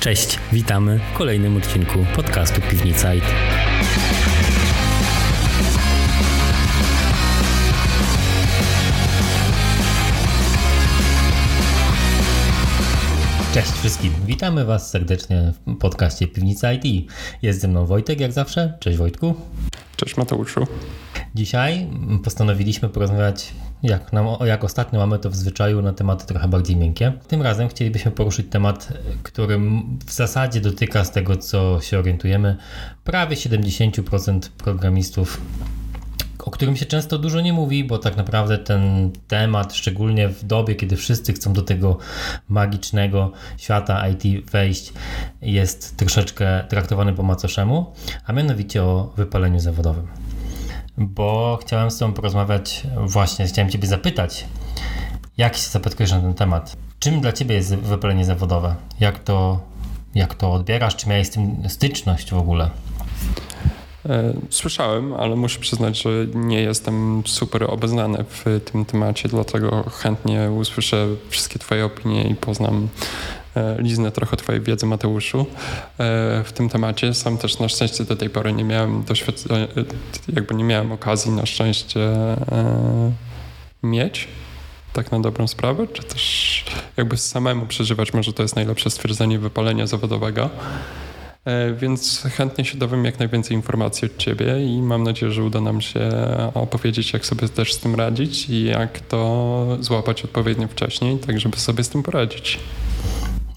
Cześć, witamy w kolejnym odcinku podcastu Piwnica IT. Cześć wszystkim, witamy Was serdecznie w podcaście Piwnica IT. Jest ze mną Wojtek jak zawsze. Cześć Wojtku. Cześć Mateuszu. Dzisiaj postanowiliśmy porozmawiać, jak, nam, jak ostatnio mamy to w zwyczaju, na tematy trochę bardziej miękkie. Tym razem chcielibyśmy poruszyć temat, który w zasadzie dotyka z tego, co się orientujemy, prawie 70% programistów o którym się często dużo nie mówi, bo tak naprawdę ten temat, szczególnie w dobie, kiedy wszyscy chcą do tego magicznego świata IT wejść, jest troszeczkę traktowany po macoszemu, a mianowicie o wypaleniu zawodowym. Bo chciałem z Tobą porozmawiać, właśnie chciałem Ciebie zapytać, jak się zapatrujesz na ten temat? Czym dla Ciebie jest wypalenie zawodowe? Jak to, jak to odbierasz? Czy miałeś z tym styczność w ogóle? E, słyszałem, ale muszę przyznać, że nie jestem super obeznany w tym temacie, dlatego chętnie usłyszę wszystkie Twoje opinie i poznam liznę trochę Twojej wiedzy, Mateuszu, e, w tym temacie. Sam też na szczęście do tej pory nie miałem doświadczenia, jakby nie miałem okazji na szczęście mieć tak na dobrą sprawę, czy też jakby samemu przeżywać, może to jest najlepsze stwierdzenie wypalenia zawodowego. E, więc chętnie się dowiem jak najwięcej informacji od Ciebie i mam nadzieję, że uda nam się opowiedzieć, jak sobie też z tym radzić i jak to złapać odpowiednio wcześniej, tak żeby sobie z tym poradzić.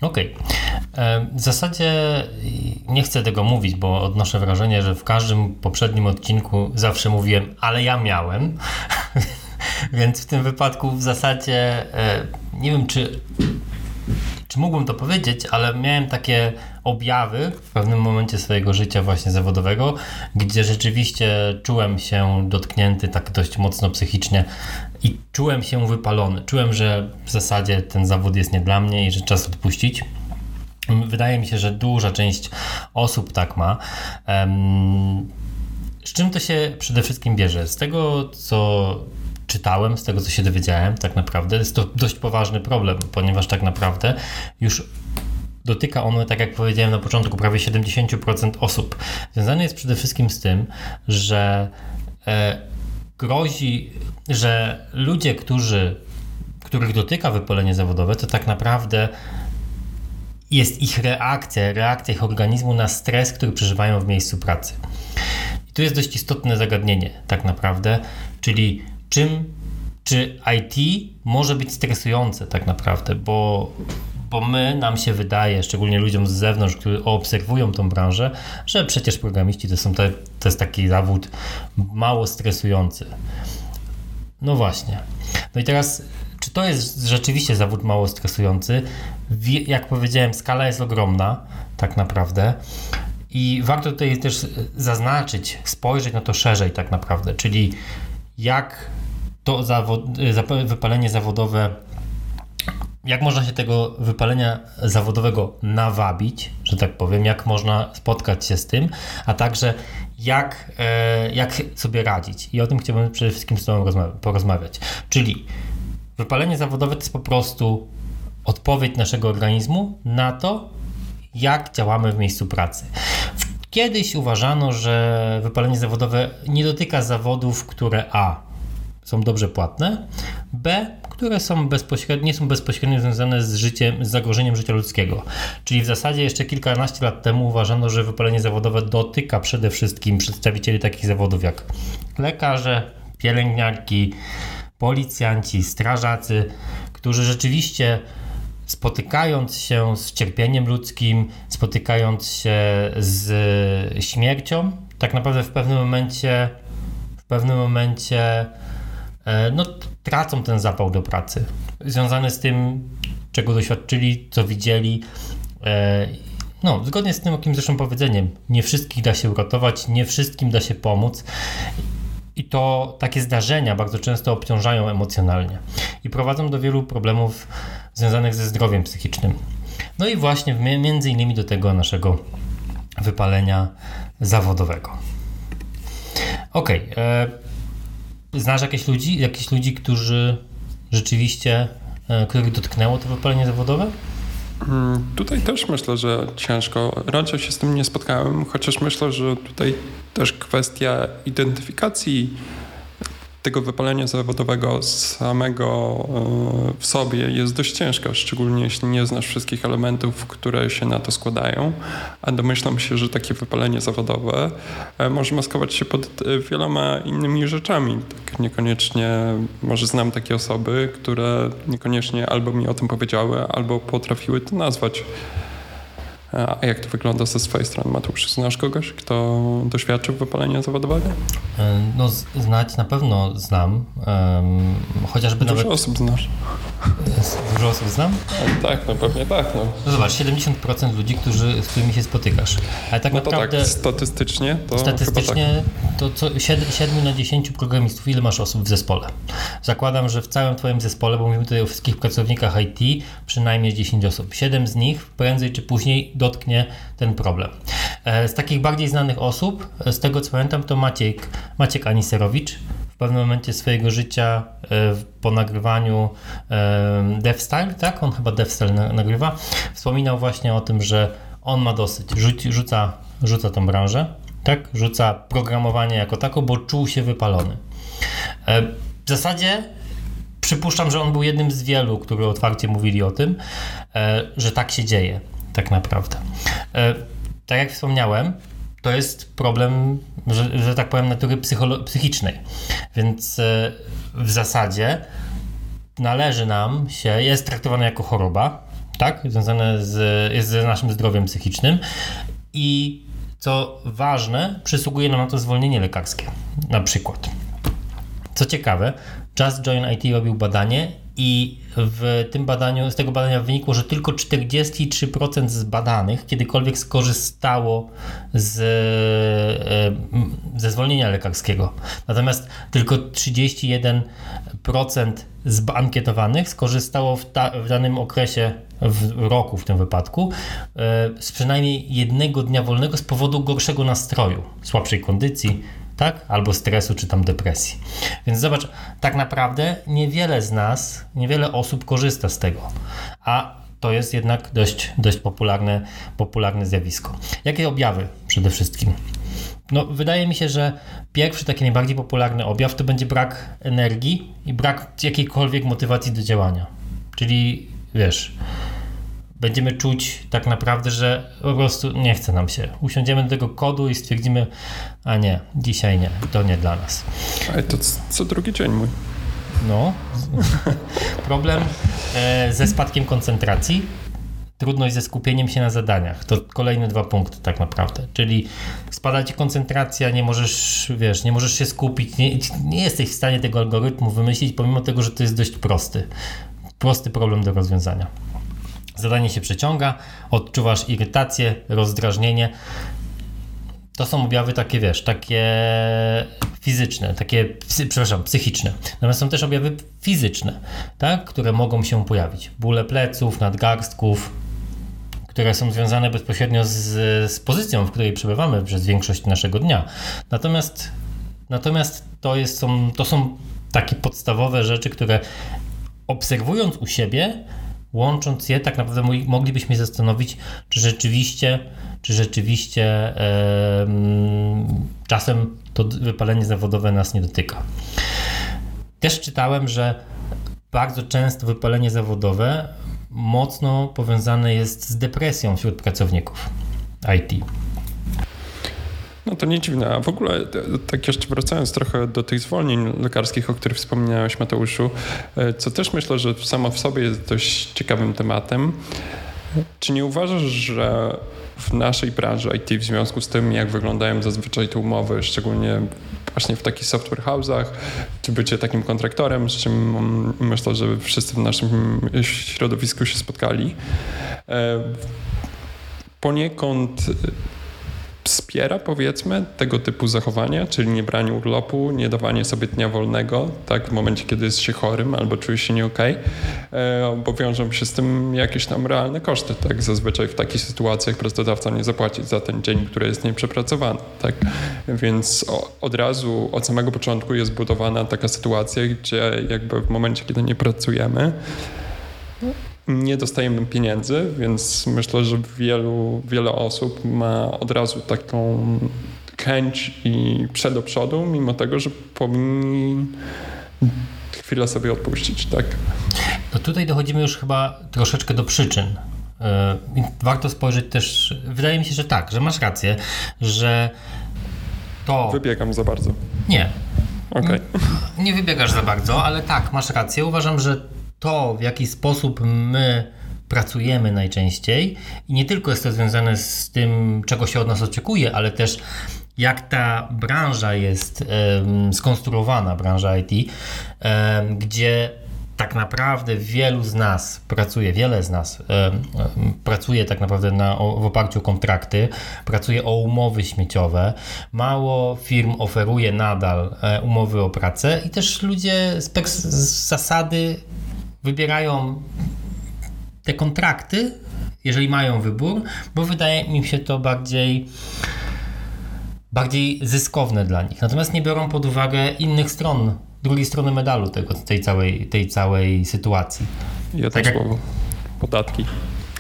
Okej. Okay. E, w zasadzie nie chcę tego mówić, bo odnoszę wrażenie, że w każdym poprzednim odcinku zawsze mówiłem, ale ja miałem. Więc w tym wypadku w zasadzie e, nie wiem, czy czy mógłbym to powiedzieć, ale miałem takie objawy w pewnym momencie swojego życia właśnie zawodowego, gdzie rzeczywiście czułem się dotknięty tak dość mocno psychicznie i czułem się wypalony. Czułem, że w zasadzie ten zawód jest nie dla mnie i że czas odpuścić. Wydaje mi się, że duża część osób tak ma. Z czym to się przede wszystkim bierze? Z tego, co czytałem, z tego co się dowiedziałem, tak naprawdę jest to dość poważny problem, ponieważ tak naprawdę już dotyka ono, tak jak powiedziałem na początku, prawie 70% osób. Związane jest przede wszystkim z tym, że e, grozi, że ludzie, którzy, których dotyka wypalenie zawodowe, to tak naprawdę jest ich reakcja, reakcja ich organizmu na stres, który przeżywają w miejscu pracy. I tu jest dość istotne zagadnienie, tak naprawdę, czyli czym, czy IT może być stresujące tak naprawdę, bo, bo my, nam się wydaje, szczególnie ludziom z zewnątrz, którzy obserwują tą branżę, że przecież programiści to, są te, to jest taki zawód mało stresujący. No właśnie. No i teraz, czy to jest rzeczywiście zawód mało stresujący? Jak powiedziałem, skala jest ogromna, tak naprawdę. I warto tutaj też zaznaczyć, spojrzeć na to szerzej, tak naprawdę, czyli jak to zawod, wypalenie zawodowe, jak można się tego wypalenia zawodowego nawabić, że tak powiem, jak można spotkać się z tym, a także jak, e, jak sobie radzić. I o tym chciałbym przede wszystkim z Tobą porozmawiać. Czyli wypalenie zawodowe to jest po prostu odpowiedź naszego organizmu na to, jak działamy w miejscu pracy. Kiedyś uważano, że wypalenie zawodowe nie dotyka zawodów, które A są dobrze płatne, B, które są nie są bezpośrednio związane z życiem, z zagrożeniem życia ludzkiego. Czyli w zasadzie jeszcze kilkanaście lat temu uważano, że wypalenie zawodowe dotyka przede wszystkim przedstawicieli takich zawodów jak lekarze, pielęgniarki, policjanci, strażacy, którzy rzeczywiście spotykając się z cierpieniem ludzkim, spotykając się z śmiercią, tak naprawdę w pewnym momencie w pewnym momencie no, tracą ten zapał do pracy. Związany z tym, czego doświadczyli, co widzieli. E, no, zgodnie z tym jakim zresztą powiedzeniem, nie wszystkich da się uratować, nie wszystkim da się pomóc. I to takie zdarzenia bardzo często obciążają emocjonalnie i prowadzą do wielu problemów związanych ze zdrowiem psychicznym. No i właśnie między innymi do tego naszego wypalenia zawodowego. Okej. Okay, e, Znasz jakieś ludzi, jakieś ludzi, którzy rzeczywiście, e, których dotknęło to wypalenie zawodowe? Mm, tutaj też myślę, że ciężko. Raczej się z tym nie spotkałem, chociaż myślę, że tutaj też kwestia identyfikacji tego wypalenia zawodowego samego e, w sobie jest dość ciężka, szczególnie jeśli nie znasz wszystkich elementów, które się na to składają, a domyślam się, że takie wypalenie zawodowe e, może maskować się pod e, wieloma innymi rzeczami. Tak niekoniecznie, może znam takie osoby, które niekoniecznie albo mi o tym powiedziały, albo potrafiły to nazwać. A jak to wygląda ze swojej strony, Mateusz? Znasz kogoś, kto doświadczył wypalenia zawodowego? E, no, znać na pewno znam. Um, chociażby Dużo nawet... osób znasz. Dużo osób znam? No, tak, no pewnie tak. No. no zobacz, 70% ludzi, którzy, z którymi się spotykasz. Ale tak no naprawdę... tak, statystycznie to Statystycznie tak. to co, 7, 7 na 10 programistów, ile masz osób w zespole? Zakładam, że w całym twoim zespole, bo mówimy tutaj o wszystkich pracownikach IT, przynajmniej 10 osób. 7 z nich prędzej czy później dotknie ten problem. E, z takich bardziej znanych osób, e, z tego co pamiętam, to Maciek, Maciek Aniserowicz, w pewnym momencie swojego życia e, po nagrywaniu DevStyle, tak? On chyba DevStyle nagrywa, wspominał właśnie o tym, że on ma dosyć, rzuca, rzuca tą branżę, tak? Rzuca programowanie jako tako, bo czuł się wypalony. W zasadzie przypuszczam, że on był jednym z wielu, którzy otwarcie mówili o tym, że tak się dzieje tak naprawdę. E, tak jak wspomniałem, to jest problem, że, że tak powiem, natury psychicznej. Więc e, w zasadzie należy nam się, jest traktowane jako choroba, tak, związane z, jest z naszym zdrowiem psychicznym i co ważne, przysługuje nam na to zwolnienie lekarskie, na przykład. Co ciekawe, Just Join IT robił badanie i w tym badaniu, z tego badania wynikło, że tylko 43% z badanych kiedykolwiek skorzystało z, e, ze zwolnienia lekarskiego. Natomiast tylko 31% z ankietowanych skorzystało w, ta, w danym okresie w roku w tym wypadku e, z przynajmniej jednego dnia wolnego z powodu gorszego nastroju, słabszej kondycji, tak? Albo stresu, czy tam depresji. Więc zobacz, tak naprawdę niewiele z nas, niewiele osób korzysta z tego, a to jest jednak dość, dość popularne, popularne zjawisko. Jakie objawy przede wszystkim? No, wydaje mi się, że pierwszy taki najbardziej popularny objaw to będzie brak energii i brak jakiejkolwiek motywacji do działania. Czyli wiesz, będziemy czuć tak naprawdę, że po prostu nie chce nam się. Usiądziemy do tego kodu i stwierdzimy, a nie, dzisiaj nie, to nie dla nas. Ale to co drugi dzień mój. No. Problem e, ze spadkiem koncentracji, trudność ze skupieniem się na zadaniach. To kolejne dwa punkty tak naprawdę. Czyli spada ci koncentracja, nie możesz, wiesz, nie możesz się skupić, nie, nie jesteś w stanie tego algorytmu wymyślić, pomimo tego, że to jest dość prosty. Prosty problem do rozwiązania. Zadanie się przeciąga, odczuwasz irytację, rozdrażnienie. To są objawy takie, wiesz, takie fizyczne, takie, psy, przepraszam, psychiczne. Natomiast są też objawy fizyczne, tak, które mogą się pojawić. Bóle pleców, nadgarstków, które są związane bezpośrednio z, z pozycją, w której przebywamy przez większość naszego dnia. Natomiast, natomiast to, jest, są, to są takie podstawowe rzeczy, które obserwując u siebie, łącząc je, tak naprawdę moglibyśmy zastanowić, czy rzeczywiście, czy rzeczywiście e, czasem to wypalenie zawodowe nas nie dotyka. Też czytałem, że bardzo często wypalenie zawodowe mocno powiązane jest z depresją wśród pracowników IT. No to nie dziwne. A w ogóle, e, tak jeszcze wracając trochę do tych zwolnień lekarskich, o których wspomniałeś, Mateuszu, e, co też myślę, że samo w sobie jest dość ciekawym tematem. Czy nie uważasz, że w naszej branży IT, w związku z tym, jak wyglądają zazwyczaj te umowy, szczególnie właśnie w takich software house'ach, czy bycie takim kontraktorem, z czym myślę, że wszyscy w naszym środowisku się spotkali, e, poniekąd wspiera, powiedzmy, tego typu zachowania, czyli nie branie urlopu, nie dawanie sobie dnia wolnego, tak, w momencie, kiedy jest się chorym albo czuje się nie okay, bo wiążą się z tym jakieś tam realne koszty, tak, zazwyczaj w takich sytuacjach pracodawca nie zapłaci za ten dzień, który jest nieprzepracowany, tak, więc od razu, od samego początku jest budowana taka sytuacja, gdzie jakby w momencie, kiedy nie pracujemy, nie dostajemy pieniędzy, więc myślę, że wielu, wiele osób ma od razu taką chęć i przed do przodu, mimo tego, że powinni chwilę sobie odpuścić, tak? No tutaj dochodzimy już chyba troszeczkę do przyczyn. E, warto spojrzeć też, wydaje mi się, że tak, że masz rację, że to... Wybiegam za bardzo. Nie. Okay. Nie wybiegasz za bardzo, ale tak, masz rację. Uważam, że to, w jaki sposób my pracujemy najczęściej i nie tylko jest to związane z tym, czego się od nas oczekuje, ale też jak ta branża jest skonstruowana, branża IT, gdzie tak naprawdę wielu z nas pracuje, wiele z nas pracuje tak naprawdę na, o, w oparciu o kontrakty, pracuje o umowy śmieciowe. Mało firm oferuje nadal e, umowy o pracę i też ludzie z, z zasady wybierają te kontrakty, jeżeli mają wybór, bo wydaje mi się to bardziej bardziej zyskowne dla nich. Natomiast nie biorą pod uwagę innych stron, drugiej strony medalu tego, tej, całej, tej całej sytuacji. Ja tak jak... słowo. Podatki.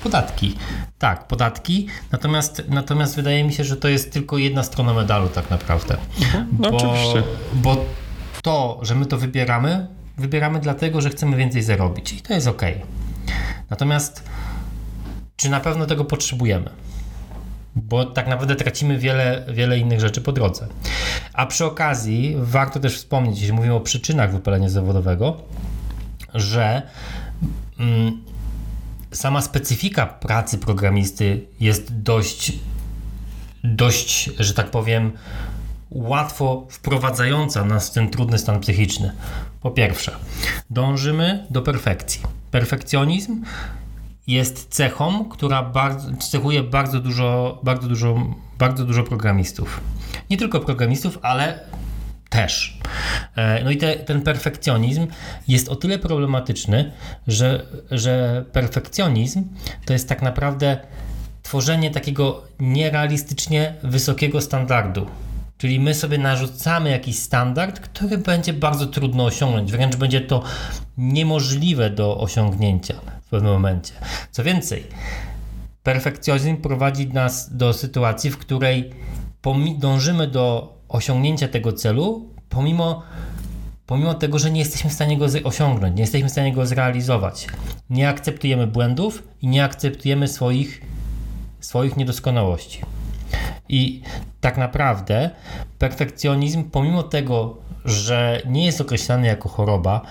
Podatki. Tak, podatki. Natomiast, natomiast wydaje mi się, że to jest tylko jedna strona medalu tak naprawdę. Mhm, no bo, oczywiście. Bo to, że my to wybieramy, wybieramy dlatego, że chcemy więcej zarobić i to jest ok. Natomiast czy na pewno tego potrzebujemy? Bo tak naprawdę tracimy wiele, wiele innych rzeczy po drodze. A przy okazji warto też wspomnieć, jeśli mówimy o przyczynach wypalenia zawodowego, że mm, sama specyfika pracy programisty jest dość, dość, że tak powiem, łatwo wprowadzająca nas w ten trudny stan psychiczny. Po pierwsze, dążymy do perfekcji. Perfekcjonizm jest cechą, która bardzo, cechuje bardzo dużo, bardzo, dużo, bardzo dużo programistów. Nie tylko programistów, ale też. E, no i te, ten perfekcjonizm jest o tyle problematyczny, że, że perfekcjonizm to jest tak naprawdę tworzenie takiego nierealistycznie wysokiego standardu. Czyli my sobie narzucamy jakiś standard, który będzie bardzo trudno osiągnąć, wręcz będzie to niemożliwe do osiągnięcia w pewnym momencie. Co więcej, perfekcjonizm prowadzi nas do sytuacji, w której dążymy do osiągnięcia tego celu, pomimo, pomimo tego, że nie jesteśmy w stanie go osiągnąć, nie jesteśmy w stanie go zrealizować. Nie akceptujemy błędów i nie akceptujemy swoich, swoich niedoskonałości. I tak naprawdę perfekcjonizm, pomimo tego, że nie jest określany jako choroba,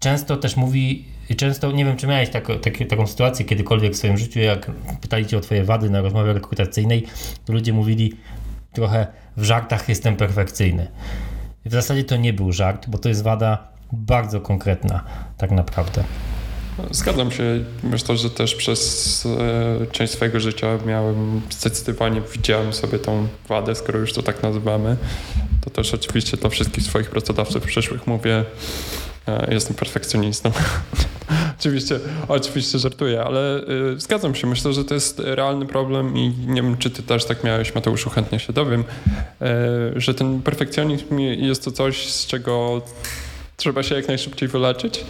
często też mówi, często, nie wiem, czy miałeś tak, tak, taką sytuację kiedykolwiek w swoim życiu, jak pytali cię o twoje wady na rozmowie rekrutacyjnej, to ludzie mówili trochę w żartach jestem perfekcyjny. W zasadzie to nie był żart, bo to jest wada bardzo konkretna, tak naprawdę. Zgadzam się. Myślę, że też przez e, część swojego życia miałem zdecydowanie, widziałem sobie tą wadę, skoro już to tak nazywamy. To też oczywiście dla wszystkich swoich pracodawców przyszłych mówię, e, jestem perfekcjonistą. oczywiście, oczywiście żartuję, ale e, zgadzam się. Myślę, że to jest realny problem i nie wiem, czy ty też tak miałeś, Mateuszu, chętnie się dowiem, że ten perfekcjonizm jest to coś, z czego trzeba się jak najszybciej wyleczyć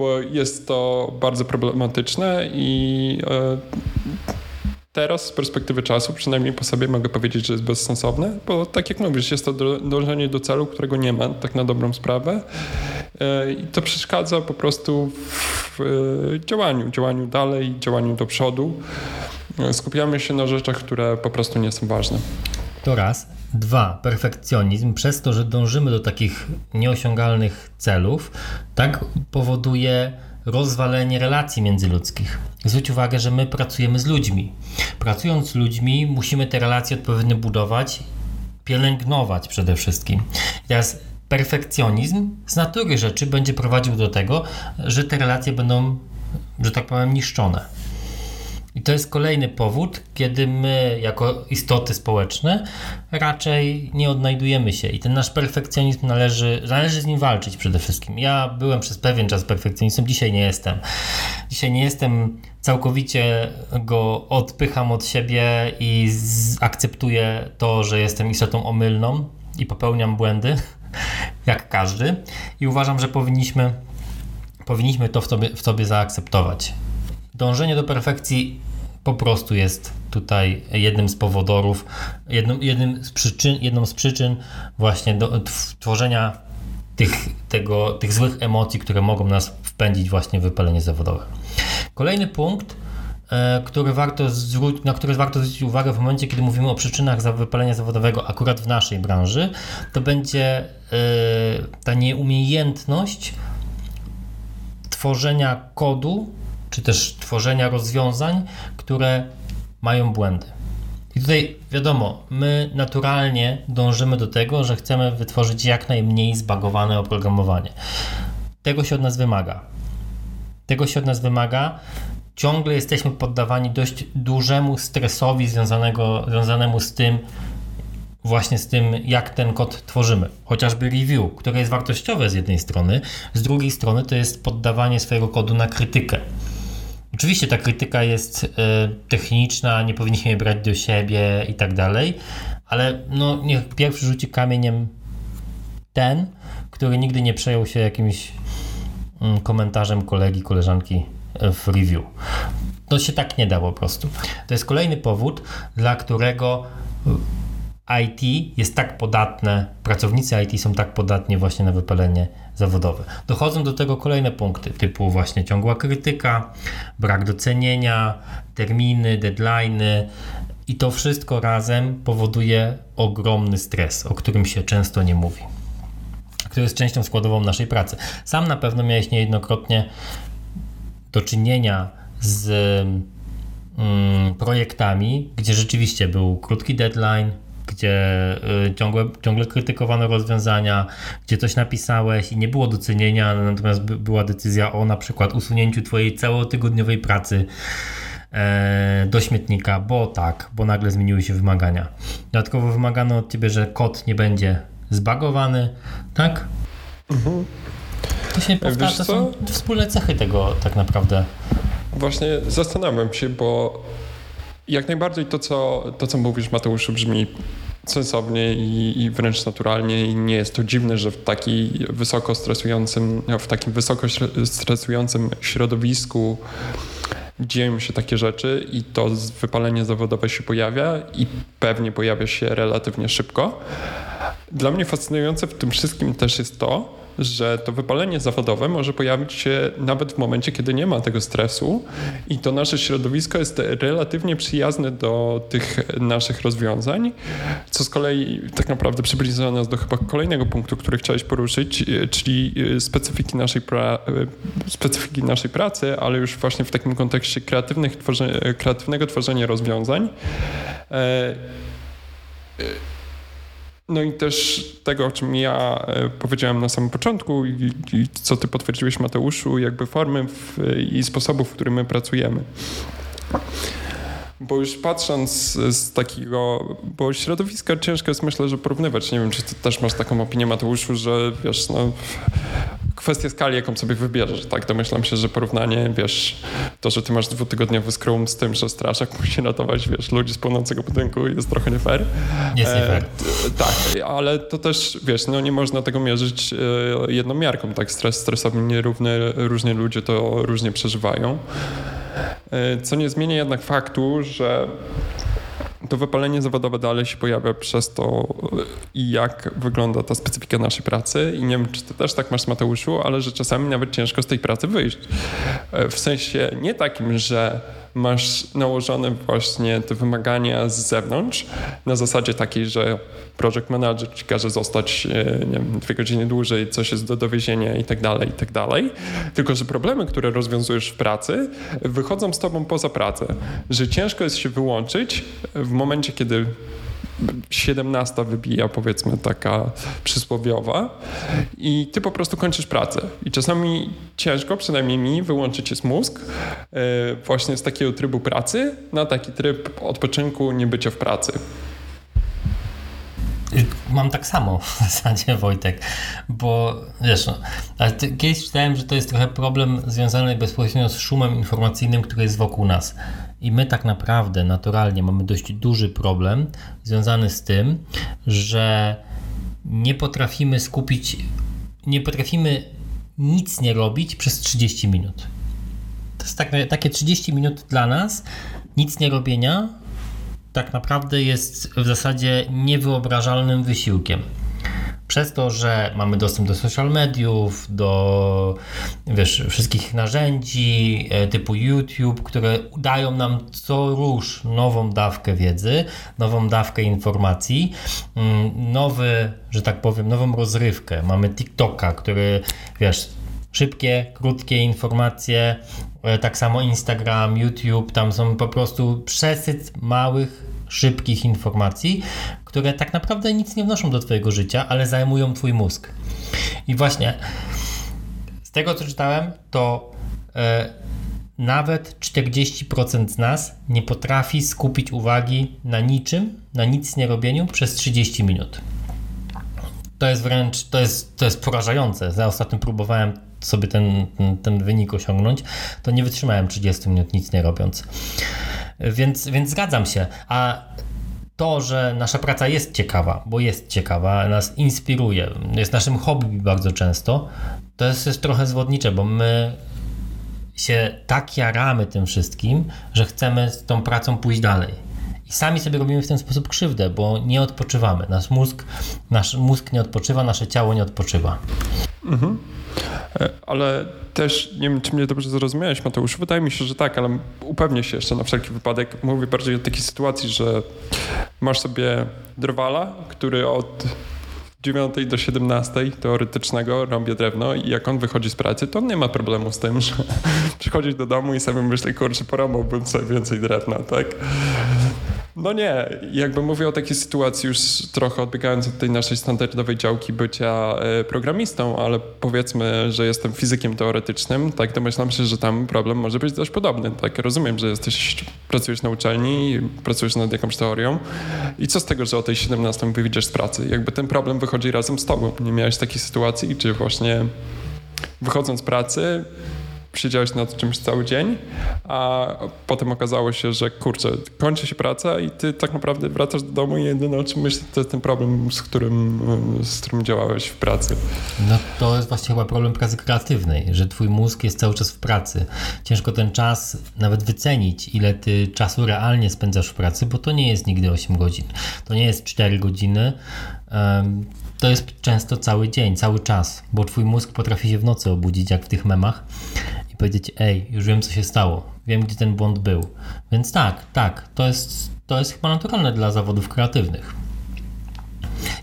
bo jest to bardzo problematyczne i e, teraz z perspektywy czasu, przynajmniej po sobie mogę powiedzieć, że jest bezsensowne, bo tak jak mówisz, jest to dążenie do celu, którego nie ma, tak na dobrą sprawę e, i to przeszkadza po prostu w e, działaniu, działaniu dalej, działaniu do przodu. Skupiamy się na rzeczach, które po prostu nie są ważne. To raz. Dwa, perfekcjonizm, przez to, że dążymy do takich nieosiągalnych celów, tak powoduje rozwalenie relacji międzyludzkich. Zwróć uwagę, że my pracujemy z ludźmi. Pracując z ludźmi, musimy te relacje odpowiednio budować, pielęgnować przede wszystkim. Teraz perfekcjonizm z natury rzeczy będzie prowadził do tego, że te relacje będą, że tak powiem, niszczone. I to jest kolejny powód, kiedy my, jako istoty społeczne, raczej nie odnajdujemy się. I ten nasz perfekcjonizm należy, należy z nim walczyć przede wszystkim. Ja byłem przez pewien czas perfekcjonistą, dzisiaj nie jestem. Dzisiaj nie jestem, całkowicie go odpycham od siebie i akceptuję to, że jestem istotą omylną i popełniam błędy, jak każdy. I uważam, że powinniśmy powinniśmy to w sobie, w sobie zaakceptować. Dążenie do perfekcji po prostu jest tutaj jednym z powodorów, jedną, jednym z przyczyn, jedną z przyczyn właśnie do tworzenia tych, tego, tych złych emocji, które mogą nas wpędzić właśnie w wypalenie zawodowe. Kolejny punkt, e, który warto na który warto zwrócić uwagę w momencie, kiedy mówimy o przyczynach za wypalenia zawodowego akurat w naszej branży, to będzie e, ta nieumiejętność tworzenia kodu, czy też tworzenia rozwiązań, które mają błędy. I tutaj wiadomo, my naturalnie dążymy do tego, że chcemy wytworzyć jak najmniej zbagowane oprogramowanie. Tego się od nas wymaga. Tego się od nas wymaga. Ciągle jesteśmy poddawani dość dużemu stresowi związanego, związanemu z tym, właśnie z tym, jak ten kod tworzymy. Chociażby review, które jest wartościowe z jednej strony, z drugiej strony to jest poddawanie swojego kodu na krytykę. Oczywiście ta krytyka jest y, techniczna, nie powinniśmy jej brać do siebie i tak dalej, ale no, niech pierwszy rzuci kamieniem ten, który nigdy nie przejął się jakimś y, komentarzem kolegi, koleżanki w review. To się tak nie da po prostu. To jest kolejny powód, dla którego IT jest tak podatne, pracownicy IT są tak podatni właśnie na wypalenie zawodowe. Dochodzą do tego kolejne punkty, typu właśnie ciągła krytyka, brak docenienia, terminy, deadlines i to wszystko razem powoduje ogromny stres, o którym się często nie mówi, który jest częścią składową naszej pracy. Sam na pewno miałeś niejednokrotnie do czynienia z mm, projektami, gdzie rzeczywiście był krótki deadline, gdzie y, ciągle, ciągle krytykowano rozwiązania, gdzie coś napisałeś i nie było docenienia, natomiast była decyzja o na przykład usunięciu Twojej całotygodniowej pracy e, do śmietnika, bo tak, bo nagle zmieniły się wymagania. Dodatkowo wymagano od Ciebie, że kod nie będzie zbagowany, tak? Mhm. To się powtarza, to są wspólne cechy tego tak naprawdę. Właśnie zastanawiam się, bo jak najbardziej to, co, to, co mówisz, Mateuszu, brzmi sensownie i, i, wręcz naturalnie i nie jest to dziwne, że w, taki wysoko stresującym, w takim wysoko stresującym środowisku dzieją się takie rzeczy i to wypalenie zawodowe się pojawia i pewnie pojawia się relatywnie szybko. Dla mnie fascynujące w tym wszystkim też jest to, że to wypalenie zawodowe może pojawić się nawet w momencie, kiedy nie ma tego stresu i to nasze środowisko jest relatywnie przyjazne do tych naszych rozwiązań, co z kolei tak naprawdę przybliża nas do chyba kolejnego punktu, który chciałeś poruszyć, czyli specyfiki naszej, pra specyfiki naszej pracy, ale już właśnie w takim kontekście kreatywnych tworzenia, kreatywnego tworzenia rozwiązań. E no i też tego, o czym ja e, powiedziałem na samym początku i, i co ty potwierdziłeś Mateuszu, jakby formy w, i sposobów, w którym my pracujemy. Bo już patrząc z takiego, bo środowiska ciężko jest myślę, że porównywać. Nie wiem, czy ty też masz taką opinię Mateuszu, że wiesz, no kwestia skali, jaką sobie wybierzesz, tak? Domyślam się, że porównanie, wiesz, to, że ty masz dwutygodniowy scrum z tym, że strażak musi ratować, wiesz, ludzi z płonącego budynku jest trochę nie fair. Jest nie fair. E, tak, ale to też, wiesz, no nie można tego mierzyć e, jedną miarką, tak? Stres stresowy nierówny, różni ludzie to różnie przeżywają. E, co nie zmienia jednak faktu, że to wypalenie zawodowe dalej się pojawia przez to, jak wygląda ta specyfika naszej pracy. I nie wiem, czy ty też tak masz, Mateuszu, ale że czasami nawet ciężko z tej pracy wyjść. E, w sensie nie takim, że masz nałożone właśnie te wymagania z zewnątrz na zasadzie takiej, że project manager ci każe zostać e, nie wiem, dwie godziny dłużej, coś jest do dowiezienia i tak dalej, i tak dalej. Tylko, że problemy, które rozwiązujesz w pracy, wychodzą z tobą poza pracę. Że ciężko jest się wyłączyć w momencie, kiedy 17 wybija, powiedzmy taka przysłowiowa i ty po prostu kończysz pracę. I czasami ciężko, przynajmniej mi, wyłączyć jest mózg e, właśnie z takiego trybu pracy na taki tryb odpoczynku, nie bycia w pracy. Mam tak samo w zasadzie, Wojtek, bo wiesz, no, kiedyś czytałem, że to jest trochę problem związany bezpośrednio z szumem informacyjnym, który jest wokół nas. I my tak naprawdę naturalnie mamy dość duży problem związany z tym, że nie potrafimy skupić, nie potrafimy nic nie robić przez 30 minut. To jest tak, takie 30 minut dla nas, nic nie robienia, tak naprawdę jest w zasadzie niewyobrażalnym wysiłkiem przez to, że mamy dostęp do social mediów, do wiesz, wszystkich narzędzi e, typu YouTube, które dają nam co róż nową dawkę wiedzy, nową dawkę informacji, mm, nowy, że tak powiem, nową rozrywkę. Mamy TikToka, który wiesz, szybkie, krótkie informacje, e, tak samo Instagram, YouTube, tam są po prostu przesyt małych szybkich informacji, które tak naprawdę nic nie wnoszą do Twojego życia, ale zajmują Twój mózg. I właśnie z tego, co czytałem, to e, nawet 40% z nas nie potrafi skupić uwagi na niczym, na nic nie robieniu przez 30 minut. To jest wręcz, to jest, to jest porażające. Ja ostatnio próbowałem sobie ten, ten, ten wynik osiągnąć, to nie wytrzymałem 30 minut nic nie robiąc. Więc, więc zgadzam się. A to, że nasza praca jest ciekawa, bo jest ciekawa, nas inspiruje, jest naszym hobby bardzo często, to jest, jest trochę zwodnicze, bo my się tak jaramy tym wszystkim, że chcemy z tą pracą pójść dalej. I sami sobie robimy w ten sposób krzywdę, bo nie odpoczywamy. Nasz mózg, nasz mózg nie odpoczywa, nasze ciało nie odpoczywa. Mhm. E, ale też, nie wiem, czy mnie dobrze zrozumiałeś, Mateusz, wydaje mi się, że tak, ale upewnię się jeszcze na wszelki wypadek. Mówię bardziej o takiej sytuacji, że masz sobie drwala, który od 9 do 17 teoretycznego robię drewno i jak on wychodzi z pracy, to on nie ma problemu z tym, że przychodzi do domu i sobie myśli, kurczę, porąbałbym sobie więcej drewna, tak? No nie, jakby mówię o takiej sytuacji już trochę odbiegając od tej naszej standardowej działki bycia e, programistą, ale powiedzmy, że jestem fizykiem teoretycznym, tak domyślam się, że tam problem może być dość podobny. Tak, rozumiem, że jesteś, pracujesz na uczelni, pracujesz nad jakąś teorią i co z tego, że o tej 17 wyjdziesz z pracy? Jakby ten problem wychodzi razem z tobą. Nie miałeś takiej sytuacji, gdzie właśnie wychodząc z pracy siedziałeś nad czymś cały dzień, a potem okazało się, że kurczę, kończy się praca i ty tak naprawdę wracasz do domu i jedyne o czym myślisz to jest ten problem, z którym, z którym działałeś w pracy. No to jest właśnie chyba problem pracy kreatywnej, że twój mózg jest cały czas w pracy. Ciężko ten czas nawet wycenić, ile ty czasu realnie spędzasz w pracy, bo to nie jest nigdy 8 godzin. To nie jest 4 godziny. Um, to jest często cały dzień, cały czas, bo twój mózg potrafi się w nocy obudzić, jak w tych memach, powiedzieć: Ej, już wiem, co się stało, wiem, gdzie ten błąd był. Więc tak, tak, to jest, to jest chyba naturalne dla zawodów kreatywnych.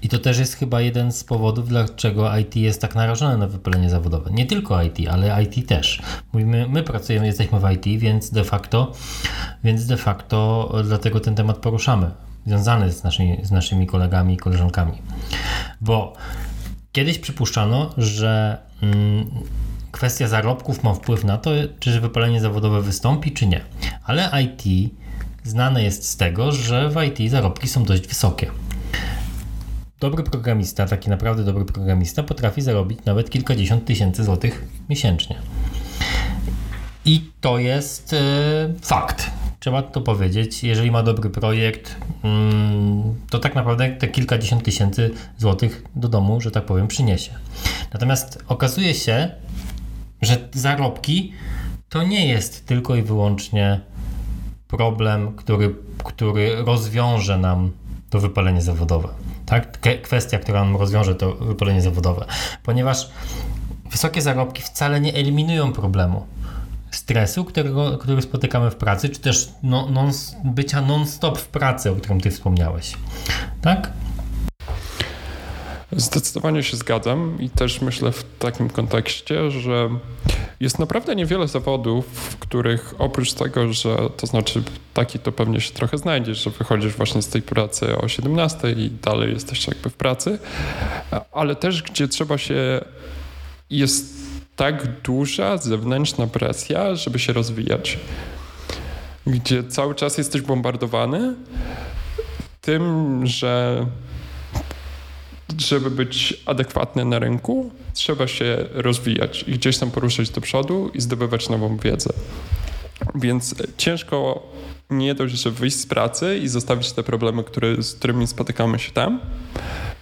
I to też jest chyba jeden z powodów, dlaczego IT jest tak narażone na wypalenie zawodowe. Nie tylko IT, ale IT też. Mówimy, my pracujemy, jesteśmy w IT, więc de facto, więc de facto dlatego ten temat poruszamy związany z naszymi, z naszymi kolegami i koleżankami. Bo kiedyś przypuszczano, że mm, kwestia zarobków ma wpływ na to, czy wypalenie zawodowe wystąpi, czy nie. Ale IT znane jest z tego, że w IT zarobki są dość wysokie. Dobry programista, taki naprawdę dobry programista, potrafi zarobić nawet kilkadziesiąt tysięcy złotych miesięcznie. I to jest e, fakt trzeba to powiedzieć, jeżeli ma dobry projekt, mm, to tak naprawdę te kilkadziesiąt tysięcy złotych do domu, że tak powiem, przyniesie. Natomiast okazuje się, że zarobki to nie jest tylko i wyłącznie problem, który, który rozwiąże nam to wypalenie zawodowe. Tak? Kwestia, która nam rozwiąże to wypalenie zawodowe, ponieważ wysokie zarobki wcale nie eliminują problemu stresu, którego, który spotykamy w pracy, czy też no, non, bycia non-stop w pracy, o którym ty wspomniałeś. Tak? Zdecydowanie się zgadzam i też myślę w takim kontekście, że jest naprawdę niewiele zawodów, w których oprócz tego, że to znaczy taki to pewnie się trochę znajdziesz, że wychodzisz właśnie z tej pracy o 17 i dalej jesteś jakby w pracy, ale też gdzie trzeba się jest tak duża zewnętrzna presja, żeby się rozwijać. Gdzie cały czas jesteś bombardowany tym, że żeby być adekwatny na rynku, trzeba się rozwijać i gdzieś tam poruszać do przodu i zdobywać nową wiedzę. Więc ciężko nie dość, że wyjść z pracy i zostawić te problemy, które, z którymi spotykamy się tam,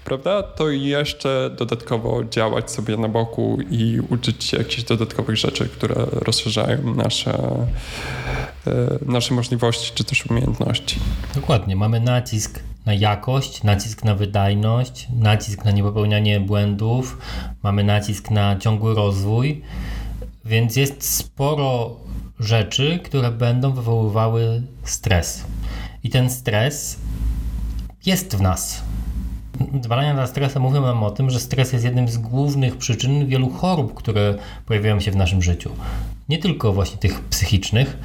prawda? To jeszcze dodatkowo działać sobie na boku i uczyć się jakichś dodatkowych rzeczy, które rozszerzają nasze, e, nasze możliwości czy też umiejętności. Dokładnie. Mamy nacisk na jakość, nacisk na wydajność, nacisk na niepopełnianie błędów, mamy nacisk na ciągły rozwój, więc jest sporo rzeczy, które będą wywoływały stres. I ten stres jest w nas. Badania nad stresem mówią nam o tym, że stres jest jednym z głównych przyczyn wielu chorób, które pojawiają się w naszym życiu. Nie tylko właśnie tych psychicznych,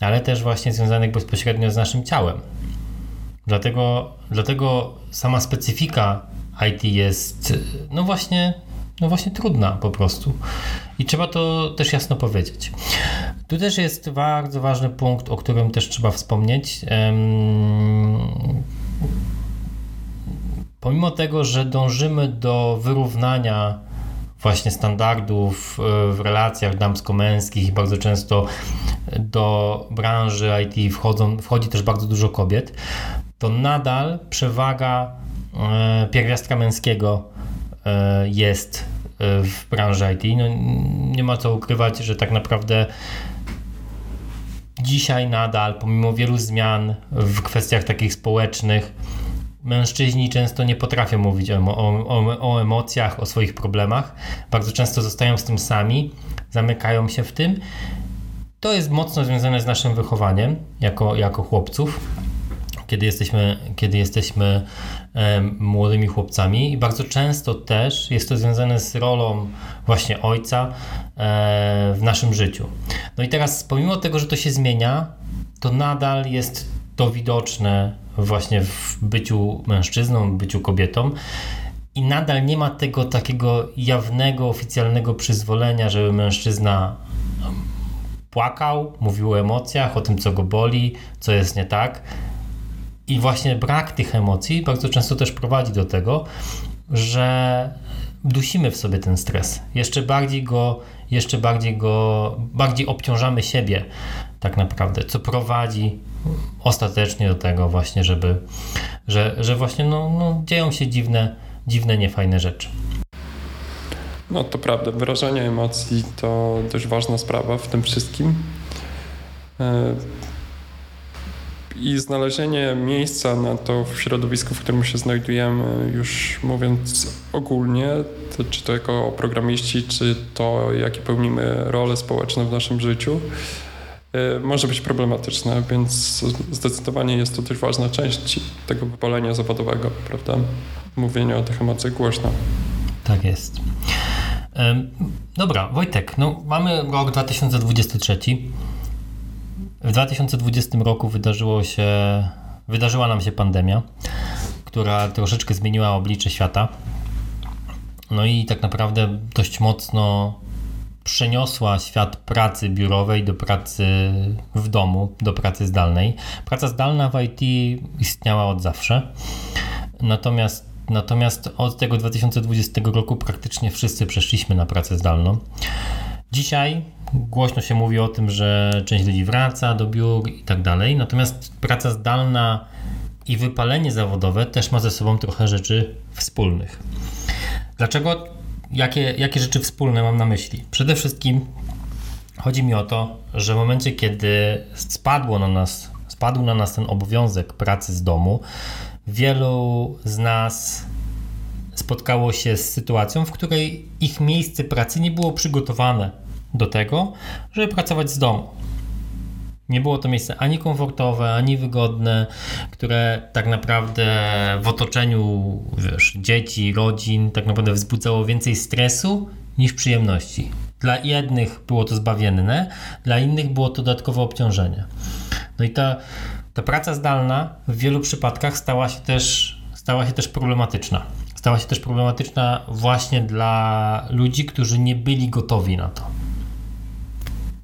ale też właśnie związanych bezpośrednio z naszym ciałem. Dlatego, dlatego sama specyfika IT jest, no właśnie, no właśnie trudna po prostu. I trzeba to też jasno powiedzieć. Tu też jest bardzo ważny punkt, o którym też trzeba wspomnieć. Pomimo tego, że dążymy do wyrównania właśnie standardów e, w relacjach damsko-męskich i bardzo często do branży IT wchodzą, wchodzi też bardzo dużo kobiet, to nadal przewaga e, pierwiastka męskiego e, jest w branży IT. No, nie ma co ukrywać, że tak naprawdę dzisiaj nadal, pomimo wielu zmian w kwestiach takich społecznych, mężczyźni często nie potrafią mówić o, o, o, emocjach, o swoich problemach. Bardzo często zostają z tym sami, zamykają się w tym. To jest mocno związane z naszym wychowaniem jako, jako chłopców, kiedy jesteśmy, kiedy jesteśmy młodymi chłopcami, i bardzo często też jest to związane z rolą właśnie ojca e, w naszym życiu. No i teraz, pomimo tego, że to się zmienia, to nadal jest to widoczne właśnie w byciu mężczyzną, byciu kobietą. I nadal nie ma tego takiego jawnego, oficjalnego przyzwolenia, żeby mężczyzna płakał, mówił o emocjach, o tym, co go boli, co jest nie tak. I właśnie brak tych emocji bardzo często też prowadzi do tego, że dusimy w sobie ten stres. Jeszcze bardziej go, jeszcze bardziej go, bardziej obciążamy siebie tak naprawdę, co prowadzi ostatecznie do tego właśnie, żeby, że, że właśnie no, no, dzieją się dziwne, dziwne, niefajne rzeczy. No to prawda, wyrażanie emocji to dość ważna sprawa w tym wszystkim. E, I znalezienie miejsca na to w środowisku, w którym się znajdujemy, już mówiąc ogólnie, to, czy to jako programiści, czy to jakie pełnimy role społeczne w naszym życiu, E, może być problematyczne, więc zdecydowanie jest to dość ważna część tego wypalenia zawodowego, prawda? Mówienie o tych emocjach głośno. Tak jest. Dobra, Wojtek, no mamy rok 2023. W 2020 roku wydarzyło się, wydarzyła nam się pandemia, która troszeczkę zmieniła oblicze świata. No i tak naprawdę dość mocno przeniosła świat pracy biurowej do pracy w domu, do pracy zdalnej. Praca zdalna w IT istniała od zawsze. Natomiast Natomiast od tego 2020 roku praktycznie wszyscy przeszliśmy na pracę zdalną. Dzisiaj głośno się mówi o tym, że część ludzi wraca do biur i tak dalej. Natomiast praca zdalna i wypalenie zawodowe też ma ze sobą trochę rzeczy wspólnych. Dlaczego jakie, jakie rzeczy wspólne mam na myśli? Przede wszystkim chodzi mi o to, że w momencie, kiedy spadło na nas, spadł na nas ten obowiązek pracy z domu, wielu z nas spotkało się z sytuacją, w której ich miejsce pracy nie było przygotowane do tego, żeby pracować z domu. Nie było to miejsce ani komfortowe, ani wygodne, które tak naprawdę w otoczeniu wiesz, dzieci, rodzin tak naprawdę wzbudzało więcej stresu niż przyjemności. Dla jednych było to zbawienne, dla innych było to dodatkowe obciążenie. No i ta, ta praca zdalna w wielu przypadkach stała się też, stała się też problematyczna. Stała się też problematyczna właśnie dla ludzi, którzy nie byli gotowi na to.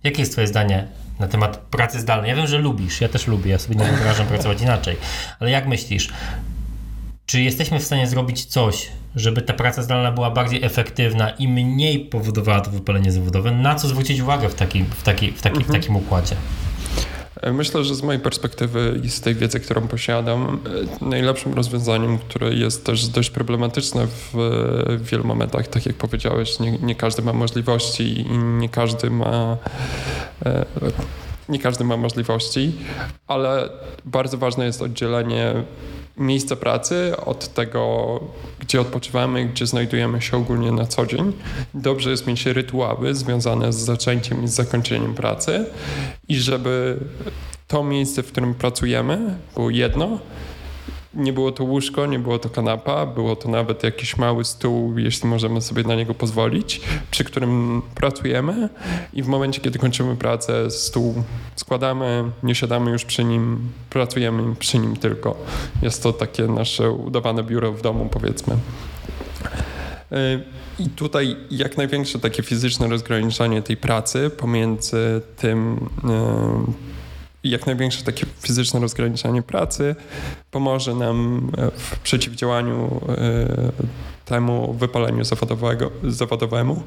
Jakie jest Twoje zdanie na temat pracy zdalnej. Ja wiem, że lubisz, ja też lubię, ja sobie nie wyobrażam pracować inaczej. Ale jak myślisz, czy jesteśmy w stanie zrobić coś, żeby ta praca zdalna była bardziej efektywna i mniej powodowała to wypalenie zawodowe? Na co zwrócić uwagę w, taki, w, taki, w, taki, w mhm. takim układzie? Myślę, że z mojej perspektywy i z tej wiedzy, którą posiadam, najlepszym rozwiązaniem, które jest też dość problematyczne w wielu momentach, tak jak powiedziałeś, nie, nie każdy ma możliwości i nie każdy ma nie każdy ma możliwości, ale bardzo ważne jest oddzielenie miejsca pracy od tego, gdzie odpoczywamy, gdzie znajdujemy się ogólnie na co dzień. Dobrze jest mieć rytuały związane z zaczęciem i z zakończeniem pracy i żeby to miejsce, w którym pracujemy, było jedno, nie było to łóżko, nie było to kanapa, było to nawet jakiś mały stół, jeśli możemy sobie na niego pozwolić, przy którym pracujemy i w momencie, kiedy kończymy pracę, stół składamy, nie siadamy już przy nim, pracujemy przy nim tylko. Jest to takie nasze udawane biuro w domu, powiedzmy. Y, I tutaj jak największe takie fizyczne rozgraniczanie tej pracy pomiędzy tym, jak największe takie fizyczne rozgraniczanie pracy pomoże nam e, w przeciwdziałaniu e, temu wypaleniu zawodowego, zawodowemu.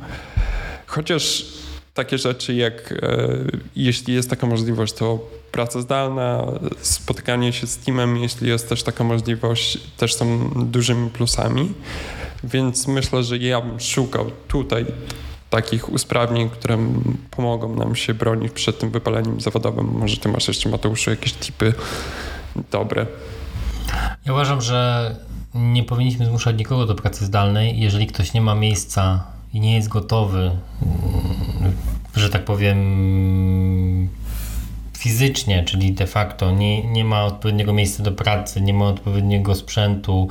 Chociaż takie rzeczy jak e, jeśli jest taka możliwość, to praca zdalna, spotykanie się z teamem, jeśli jest też taka możliwość, też są dużymi plusami. Więc myślę, że ja bym szukał tutaj takich usprawnień, które pomogą nam się bronić przed tym wypaleniem zawodowym. Może ty masz jeszcze, Mateuszu, jakieś tipy dobre? Ja uważam, że nie powinniśmy zmuszać nikogo do pracy zdalnej. Jeżeli ktoś nie ma miejsca i nie jest gotowy, mm, że tak powiem, fizycznie, czyli de facto nie, nie ma odpowiedniego miejsca do pracy, nie ma odpowiedniego sprzętu,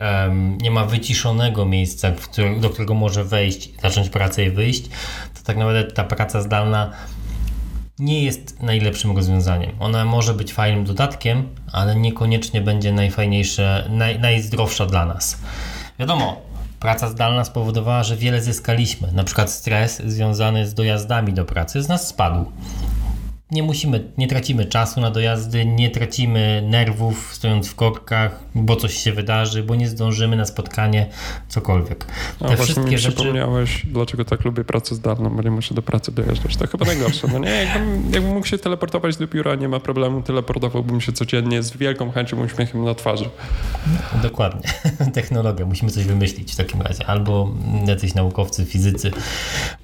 um, nie ma wyciszonego miejsca, do którego może wejść, zacząć pracę i wyjść, to tak naprawdę ta praca zdalna nie jest najlepszym rozwiązaniem. Ona może być fajnym dodatkiem, ale niekoniecznie będzie najfajniejsza, naj, najzdrowsza dla nas. Wiadomo, praca zdalna spowodowała, że wiele zyskaliśmy. Na przykład stres związany z dojazdami do pracy z nas spadł nie musimy, nie tracimy czasu na dojazdy, nie tracimy nerwów stojąc w korkach, bo coś się wydarzy, bo nie zdążymy na spotkanie, cokolwiek. Te A wszystkie mi rzeczy... przypomniałeś, dlaczego tak lubię pracę zdalną, bo nie muszę do pracy dojeżdżać. To chyba najgorsze. No nie, jakbym, jakbym mógł się teleportować do biura, nie ma problemu, teleportowałbym się codziennie z wielką chęcią, uśmiechem na twarzy. dokładnie. Technologia. Musimy coś wymyślić w takim razie. Albo jacyś naukowcy, fizycy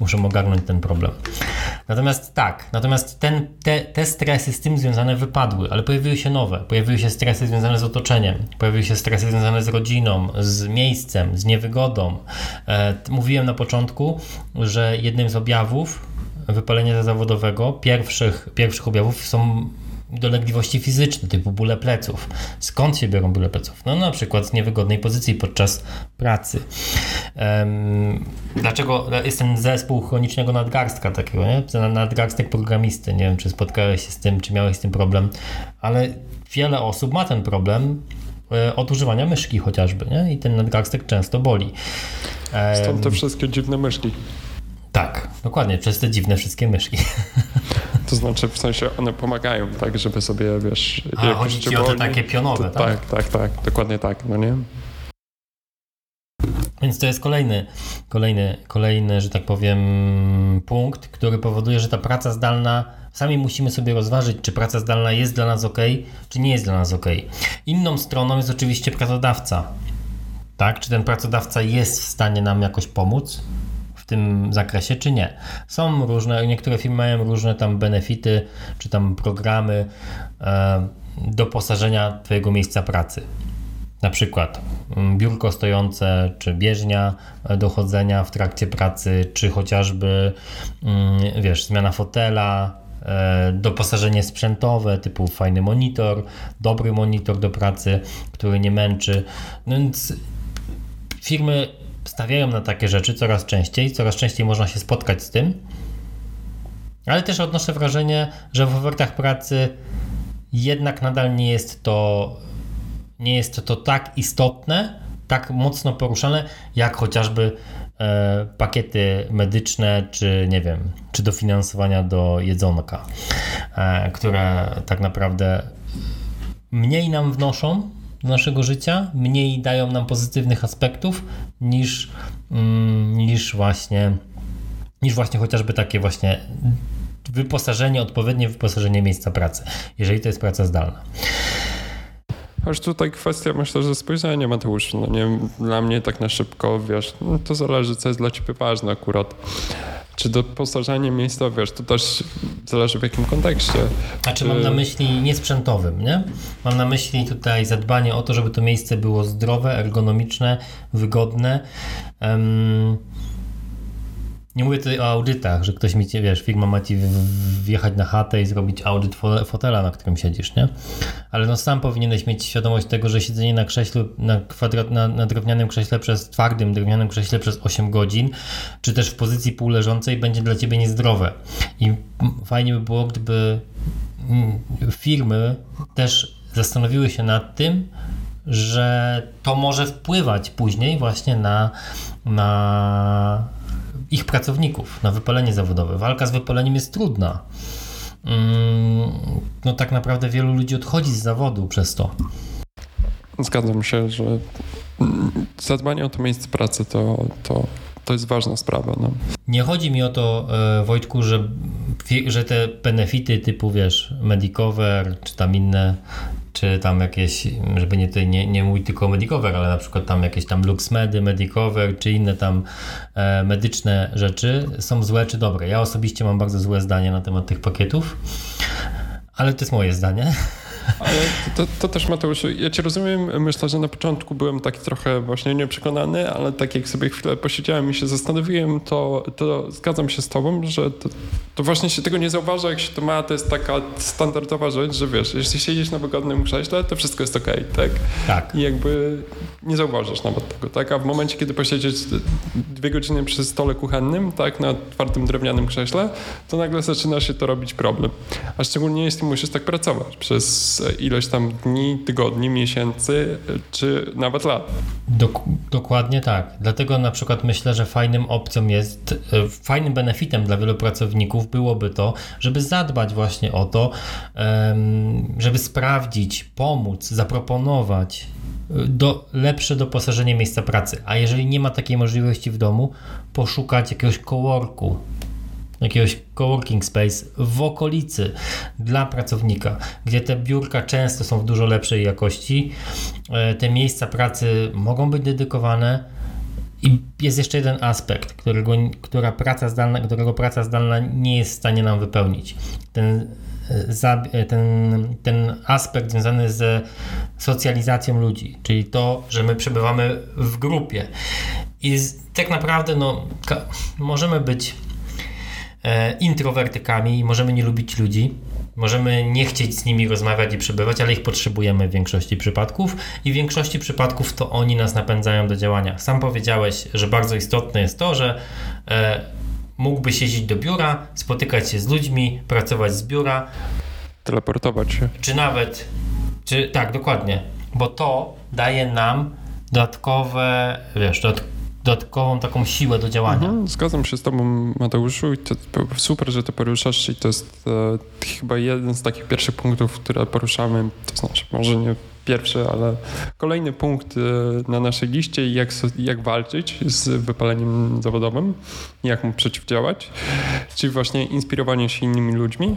muszą ogarnąć ten problem. Natomiast tak, natomiast ten te, te stresy z tym związane wypadły, ale pojawiły się nowe. Pojawiły się stresy związane z otoczeniem, pojawiły się stresy związane z rodziną, z miejscem, z niewygodą. E, mówiłem na początku, że jednym z objawów wypalenia zawodowego, pierwszych, pierwszych objawów są dolegliwości fizyczne, typu bóle pleców. Skąd się biorą bóle pleców? No na przykład z niewygodnej pozycji podczas pracy. Um, dlaczego jest ten zespół chronicznego nadgarstka takiego, nie? Nadgarstek programisty. Nie wiem, czy spotkałeś się z tym, czy miałeś z tym problem, ale wiele osób ma ten problem e, od używania myszki chociażby, nie? I ten nadgarstek często boli. Stąd te wszystkie dziwne myszki. Tak, dokładnie, przez te dziwne wszystkie myszki. To znaczy, w sensie one pomagają, tak, żeby sobie, wiesz... A, chodzi ci o te takie pionowe, to, tak? Tak, tak, tak, dokładnie tak, no nie? Więc to jest kolejny, kolejny, kolejny, że tak powiem, punkt, który powoduje, że ta praca zdalna, sami musimy sobie rozważyć, czy praca zdalna jest dla nas ok, czy nie jest dla nas ok. Inną stroną jest oczywiście pracodawca. Tak? Czy ten pracodawca jest w stanie nam jakoś pomóc? Tym zakresie, czy nie. Są różne, niektóre firmy mają różne tam benefity, czy tam programy e, doposażenia Twojego miejsca pracy. Na przykład mm, biurko stojące, czy bieżnia do chodzenia w trakcie pracy, czy chociażby, mm, wiesz, zmiana fotela, e, doposażenie sprzętowe, typu fajny monitor, dobry monitor do pracy, który nie męczy. No więc firmy stawiają na takie rzeczy coraz częściej, coraz częściej można się spotkać z tym. Ale też odnoszę wrażenie, że w ofertach pracy jednak nadal nie jest to nie jest to tak istotne, tak mocno poruszane, jak chociażby e, pakiety medyczne, czy nie wiem, czy dofinansowania do jedzonka, e, które tak naprawdę mniej nam wnoszą, do naszego życia, mniej dają nam pozytywnych aspektów niż, mm, niż właśnie niż właśnie chociażby takie właśnie wyposażenie, odpowiednie wyposażenie miejsca pracy, jeżeli to jest praca zdalna. Aż tutaj kwestia, myślę, że spojrzenia, Mateusz. No nie, dla mnie tak na szybko, wiesz, no to zależy, co jest dla ciebie ważne akurat. Czy doposażenie miejsca, wiesz, to też zależy w jakim kontekście. Znaczy mam na myśli niesprzętowym, nie? Mam na myśli tutaj zadbanie o to, żeby to miejsce było zdrowe, ergonomiczne, wygodne. Um, nie mówię tutaj o audytach, że ktoś mi, wiesz, firma ma ci wjechać na chatę i zrobić audyt fotela, na którym siedzisz, nie? Ale no sam powinieneś mieć świadomość tego, że siedzenie na krześlu, na, kwadrat, na, na drewnianym krześle przez, twardym drewnianym krześle przez 8 godzin, czy też w pozycji półleżącej będzie dla ciebie niezdrowe. I fajnie by było, gdyby mm, firmy też zastanowiły się nad tym, że to może wpływać później właśnie na, na ich pracowników na wypalenie zawodowe. Walka z wypaleniem jest trudna. Mm, no tak naprawdę wielu ludzi odchodzi z zawodu przez to. Zgadzam się, że zadbanie o to miejsce pracy to, to, to jest ważna sprawa. No. Nie chodzi mi o to, e, Wojtku, że, że te benefity typu, wiesz, Medicover czy tam inne czy tam jakieś, żeby nie, nie, nie mówić tylko o Medicover, ale na przykład tam jakieś tam LuxMedy, Medicover, czy inne tam e, medyczne rzeczy są złe czy dobre. Ja osobiście mam bardzo złe zdanie na temat tych pakietów, ale to jest moje zdanie. Ale to, to, też Mateusz, ja cię rozumiem, myślę, że na początku byłem taki trochę właśnie nieprzekonany, ale tak jak sobie chwilę posiedziałem i się zastanowiłem, to, to zgadzam się z tobą, że to, to, właśnie się tego nie zauważa, jak się to ma, to jest taka standardowa rzecz, że wiesz, jeśli siedzisz na wygodnym krześle, to wszystko jest okej, okay, tak? Tak. I jakby nie zauważasz nawet tego, tak? A w momencie, kiedy posiedzieć dwie godziny przy stole kuchennym, tak, na twardym drewnianym krześle, to nagle zaczyna się to robić problem. A szczególnie jeśli musisz tak pracować przez ilość tam dni, tygodni, miesięcy, czy nawet lat. Dok dokładnie tak. Dlatego na przykład myślę, że fajnym opcją jest, e, fajnym benefitem dla wielu pracowników byłoby to, żeby zadbać właśnie o to, żeby sprawdzić, pomóc, zaproponować e, do, lepsze doposażenie miejsca pracy. A jeżeli nie ma takiej możliwości w domu, poszukać jakiegoś coworku, jakiegoś coworking space w okolicy dla pracownika, gdzie te biurka często są w dużo lepszej jakości, e, te miejsca pracy mogą być dedykowane. I jest jeszcze jeden aspekt, którego, która praca zdalna, którego praca zdalna nie jest w stanie nam wypełnić. Ten, e, e, ten, ten aspekt związany z socjalizacją ludzi, czyli to, że my przebywamy w grupie. I tak naprawdę no, możemy być introwertykami, możemy nie lubić ludzi, możemy nie chcieć z nimi rozmawiać i przebywać, ale ich potrzebujemy w większości przypadków i w większości przypadków to oni nas napędzają do działania. Sam powiedziałeś, że bardzo istotne jest to, że e, mógłbyś siedzieć do biura, spotykać się z ludźmi, pracować z biura. Teleportować się. Czy nawet, czy tak, dokładnie, bo to daje nam dodatkowe, wiesz, dodatkowe dodatkową taką siłę do działania. Mhm, zgadzam się z tobą, Mateuszu i to super, że to poruszasz i to jest e, chyba jeden z takich pierwszych punktów, które poruszamy, to znaczy może nie pierwszy, ale kolejny punkt e, na naszej liście, jak, jak walczyć z wypaleniem zawodowym, jak mu przeciwdziałać, czyli właśnie inspirowanie się innymi ludźmi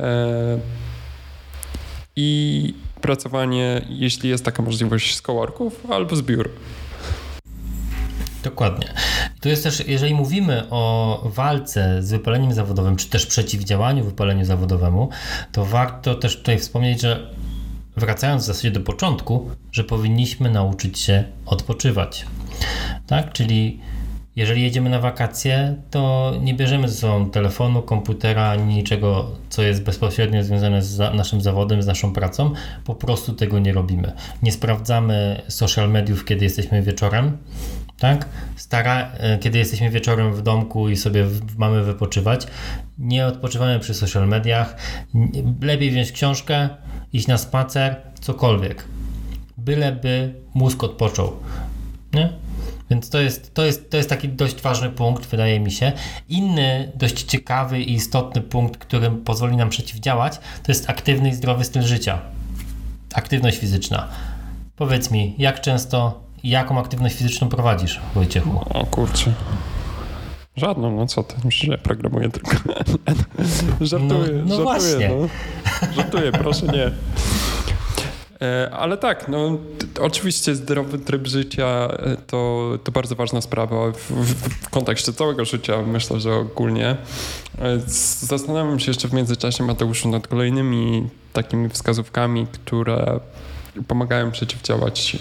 e, i pracowanie, jeśli jest taka możliwość, z coworków albo z biur. Dokładnie. Tu jest też, jeżeli mówimy o walce z wypaleniem zawodowym, czy też przeciwdziałaniu wypaleniu zawodowemu, to warto też tutaj wspomnieć, że wracając w zasadzie do początku, że powinniśmy nauczyć się odpoczywać. Tak? Czyli jeżeli jedziemy na wakacje, to nie bierzemy ze sobą telefonu, komputera ani niczego, co jest bezpośrednio związane z naszym zawodem, z naszą pracą. Po prostu tego nie robimy. Nie sprawdzamy social mediów, kiedy jesteśmy wieczorem tak? Stara, e, kiedy jesteśmy wieczorem w domku i sobie mamy wypoczywać, nie odpoczywamy przy social mediach. Lepiej wziąć książkę, iść na spacer, cokolwiek. Byleby mózg odpoczął. Nie? Więc to jest, to, jest, to jest taki dość ważny punkt, wydaje mi się. Inny, dość ciekawy i istotny punkt, który pozwoli nam przeciwdziałać, to jest aktywny i zdrowy styl życia. Aktywność fizyczna. Powiedz mi, jak często jaką aktywność fizyczną prowadzisz, Wojciechu? O kurczę. Żadną, no co ty, że programuję tylko. żartuję, no, no żartuję. Właśnie. No. Żartuję, proszę nie. E, ale tak, no, oczywiście zdrowy tryb życia e, to, to bardzo ważna sprawa w, w, w, kontekście całego życia, myślę, że ogólnie. E, zastanawiam się jeszcze w międzyczasie, Mateuszu, nad kolejnymi takimi wskazówkami, które pomagają przeciwdziałać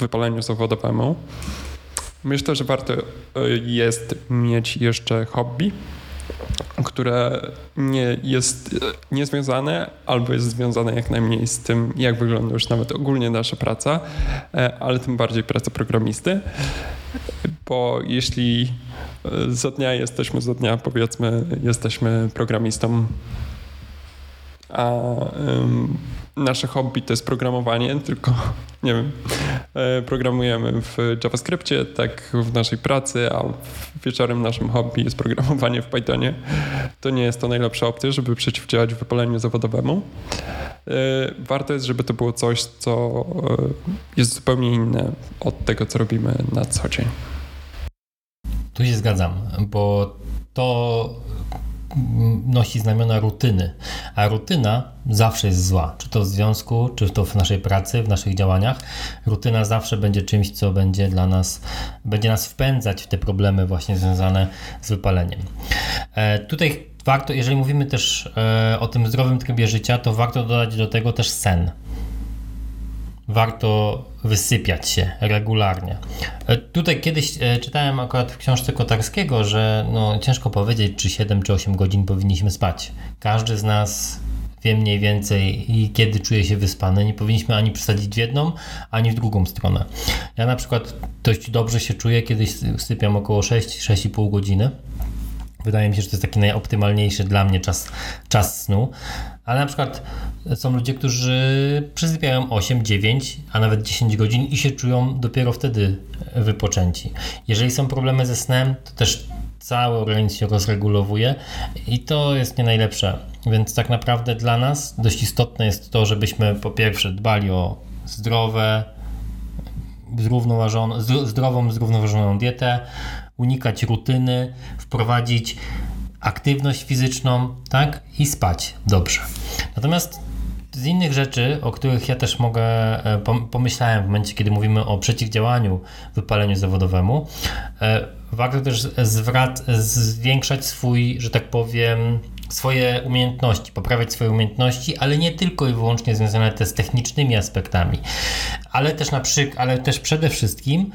wypaleniu zawodowemu. Myślę, że warto jest mieć jeszcze hobby, które nie jest niezwiązane albo jest związane jak najmniej z tym, jak wygląda już nawet ogólnie nasza praca, e, ale tym bardziej praca programisty. Bo jeśli e, za dnia jesteśmy, za dnia powiedzmy, jesteśmy programistą, a um, nasze hobby to jest programowanie, tylko nie wiem, e, programujemy w JavaScriptie, tak w naszej pracy, a wieczorem naszym hobby jest programowanie w Pythonie. To nie jest to najlepsza opcja, żeby przeciwdziałać wypaleniu zawodowemu. E, warto jest, żeby to było coś, co e, jest zupełnie inne od tego, co robimy na co dzień. Tu się zgadzam, bo to nosi znamiona rutyny, a rutyna zawsze jest zła, czy to w związku, czy to w naszej pracy, w naszych działaniach. Rutyna zawsze będzie czymś, co będzie dla nas, będzie nas wpędzać w te problemy właśnie związane z wypaleniem. E, tutaj warto, jeżeli mówimy też e, o tym zdrowym trybie życia, to warto dodać do tego też sen warto wysypiać się regularnie. E, tutaj kiedyś e, czytałem akurat w książce Kotarskiego, że no, ciężko powiedzieć, czy 7 czy 8 godzin powinniśmy spać. Każdy z nas wie mniej więcej kiedy czuje się wyspany. Nie powinniśmy ani przesadzić w jedną, ani w drugą stronę. Ja na przykład dość dobrze się czuję, kiedy sypiam około 6-6,5 godziny. Wydaje mi się, że to jest taki najoptymalniejszy dla mnie czas, czas snu. Ale na przykład są ludzie, którzy przysypiają 8, 9, a nawet 10 godzin i się czują dopiero wtedy wypoczęci. Jeżeli są problemy ze snem, to też cały organizm się rozregulowuje i to jest nie najlepsze. Więc tak naprawdę dla nas dość istotne jest to, żebyśmy po pierwsze dbali o zdrowe, zrównoważoną, zdrową, zrównoważoną dietę, unikać rutyny, wprowadzić aktywność fizyczną, tak? I spać dobrze. Natomiast z innych rzeczy, o których ja też mogę, e, pomyślałem w momencie, kiedy mówimy o przeciwdziałaniu wypaleniu zawodowemu, e, warto też zwrat, zwiększać swój, że tak powiem, swoje umiejętności, poprawiać swoje umiejętności, ale nie tylko i wyłącznie związane te z technicznymi aspektami, ale też na przykład, ale też przede wszystkim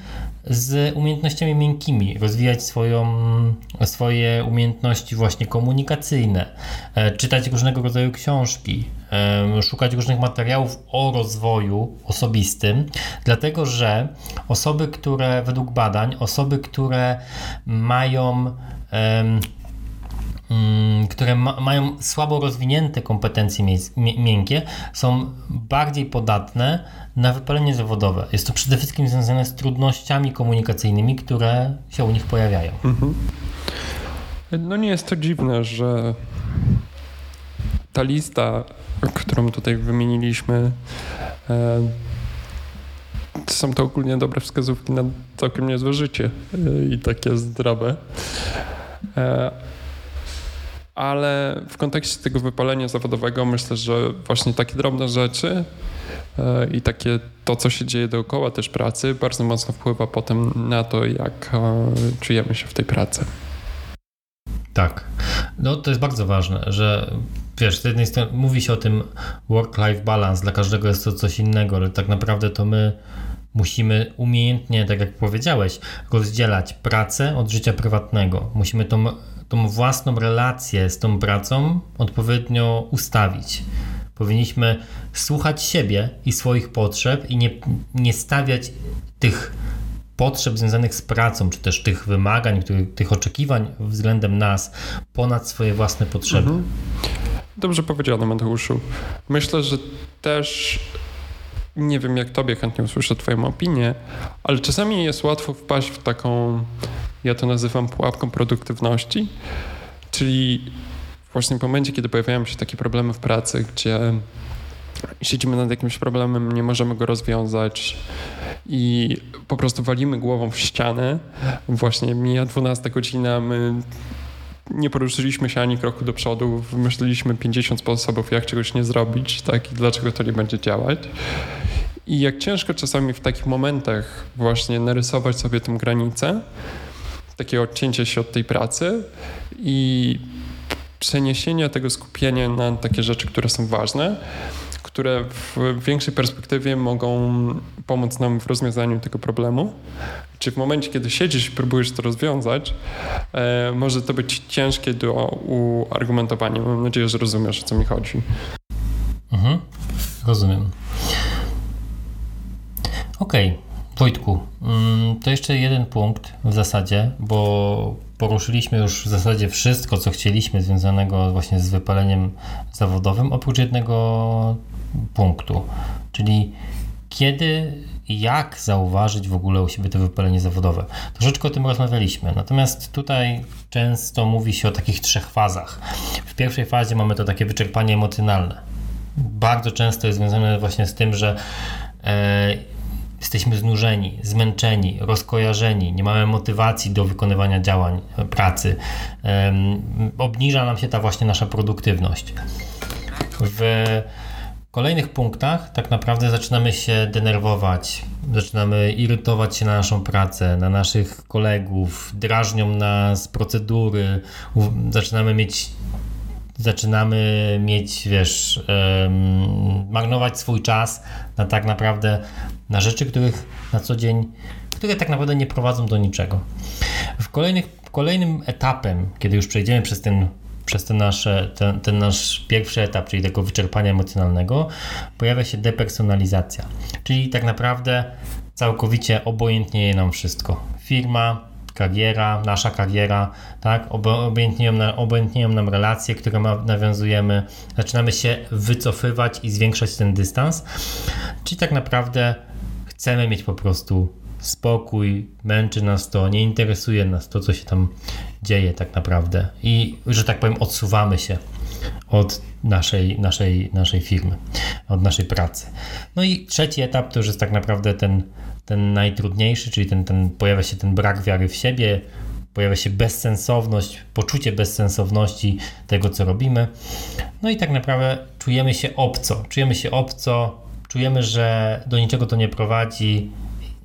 z umiejętnościami miękkimi, rozwijać swoją, swoje umiejętności właśnie komunikacyjne, e, czytać różnego rodzaju książki, e, szukać różnych materiałów o rozwoju osobistym, dlatego że osoby, które według badań, osoby, które mają które ma, mają słabo rozwinięte kompetencje miękkie, są bardziej podatne na wypalenie zawodowe. Jest to przede wszystkim związane z trudnościami komunikacyjnymi, które się u nich pojawiają. Mhm. No nie jest to dziwne, że ta lista, którą tutaj wymieniliśmy, e, są to ogólnie dobre wskazówki na całkiem niezłe życie e, i takie zdrowe. E, ale w kontekście tego wypalenia zawodowego myślę, że właśnie takie drobne rzeczy e, i takie to, co się dzieje dookoła też pracy, bardzo mocno wpływa potem na to, jak e, czujemy się w tej pracy. Tak. No to jest bardzo ważne, że wiesz, z jednej strony mówi się o tym work-life balance, dla każdego jest to coś innego, ale tak naprawdę to my musimy umiejętnie, tak jak powiedziałeś, rozdzielać pracę od życia prywatnego. Musimy tą tą własną relację z tą pracą odpowiednio ustawić. Powinniśmy słuchać siebie i swoich potrzeb i nie, nie stawiać tych potrzeb związanych z pracą, czy też tych wymagań, tych, oczekiwań względem nas ponad swoje własne potrzeby. Mhm. Dobrze powiedziane, Mateuszu. Myślę, że też nie wiem, jak tobie chętnie usłyszę twoją opinię, ale czasami jest łatwo wpaść w taką ja to nazywam pułapką produktywności, czyli właśnie w momencie, kiedy pojawiają się takie problemy w pracy, gdzie siedzimy nad jakimś problemem, nie możemy go rozwiązać i po prostu walimy głową w ścianę. Właśnie mija 12 godzina, my nie poruszyliśmy się ani kroku do przodu, wymyśliliśmy 50 sposobów, jak czegoś nie zrobić, tak, i dlaczego to nie będzie działać. I jak ciężko czasami w takich momentach właśnie narysować sobie tę granicę, takie odcięcie się od tej pracy i przeniesienie tego skupienia na takie rzeczy, które są ważne, które w większej perspektywie mogą pomóc nam w rozwiązaniu tego problemu. Czy w momencie, kiedy siedzisz i próbujesz to rozwiązać, e, może to być ciężkie do uargumentowania. Mam nadzieję, że rozumiesz, o co mi chodzi. Mhm, rozumiem. Okej, okay. Wojtku, mm, to jeszcze jeden punkt w zasadzie, bo poruszyliśmy już w zasadzie wszystko, co chcieliśmy związanego właśnie z wypaleniem zawodowym, oprócz jednego punktu, czyli kiedy i jak zauważyć w ogóle u siebie to wypalenie zawodowe. Troszeczkę o tym rozmawialiśmy, natomiast tutaj często mówi się o takich trzech fazach. W pierwszej fazie mamy to takie wyczerpanie emocjonalne. Bardzo często jest związane właśnie z tym, że e, jesteśmy znużeni, zmęczeni, rozkojarzeni, nie mamy motywacji do wykonywania działań, e, pracy. Obniża nam się ta właśnie nasza produktywność. W kolejnych punktach tak naprawdę zaczynamy się denerwować, zaczynamy irytować się na naszą pracę, na naszych kolegów, drażnią nas procedury, zaczynamy mieć zaczynamy mieć, wiesz, marnować swój czas na tak naprawdę na rzeczy, których na co dzień, które tak naprawdę nie prowadzą do niczego. W kolejnych, kolejnym etapem, kiedy już przejdziemy przez ten przez ten, nasze, ten, ten nasz pierwszy etap, czyli tego wyczerpania emocjonalnego, pojawia się depersonalizacja. Czyli tak naprawdę całkowicie obojętnieje nam wszystko. Firma, kariera, nasza kariera, tak? Obojętnieją, obojętnieją nam relacje, które ma, nawiązujemy, zaczynamy się wycofywać i zwiększać ten dystans. Czyli tak naprawdę chcemy mieć po prostu spokój, męczy nas to, nie interesuje nas to, co się tam dzieje tak naprawdę i, że tak powiem, odsuwamy się od naszej, naszej, naszej firmy, od naszej pracy. No i trzeci etap to już jest tak naprawdę ten, ten najtrudniejszy, czyli ten, ten, pojawia się ten brak wiary w siebie, pojawia się bezsensowność, poczucie bezsensowności tego, co robimy. No i tak naprawdę czujemy się obco, czujemy się obco, czujemy, że do niczego to nie prowadzi,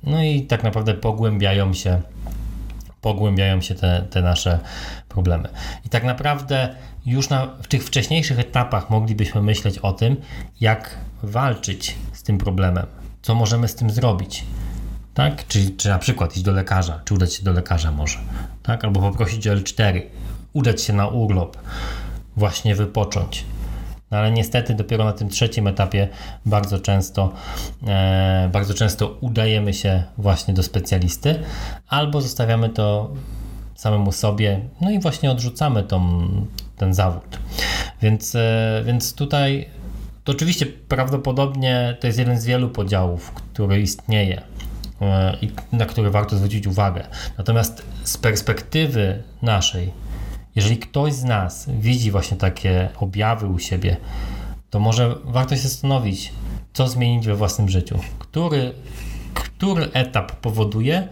no i tak naprawdę pogłębiają się, pogłębiają się te, te nasze problemy. I tak naprawdę już na, w tych wcześniejszych etapach moglibyśmy myśleć o tym, jak walczyć z tym problemem, co możemy z tym zrobić. Tak? Czy, czy na przykład iść do lekarza, czy udać się do lekarza może, tak? albo poprosić o L4, udać się na urlop, właśnie wypocząć. No ale niestety dopiero na tym trzecim etapie bardzo często, e, bardzo często udajemy się właśnie do specjalisty, albo zostawiamy to samemu sobie, no i właśnie odrzucamy tą, ten zawód. Więc, e, więc tutaj to oczywiście prawdopodobnie to jest jeden z wielu podziałów, który istnieje e, i na który warto zwrócić uwagę. Natomiast z perspektywy naszej, jeżeli ktoś z nas widzi właśnie takie objawy u siebie, to może warto się zastanowić, co zmienić we własnym życiu. Który, który etap powoduje,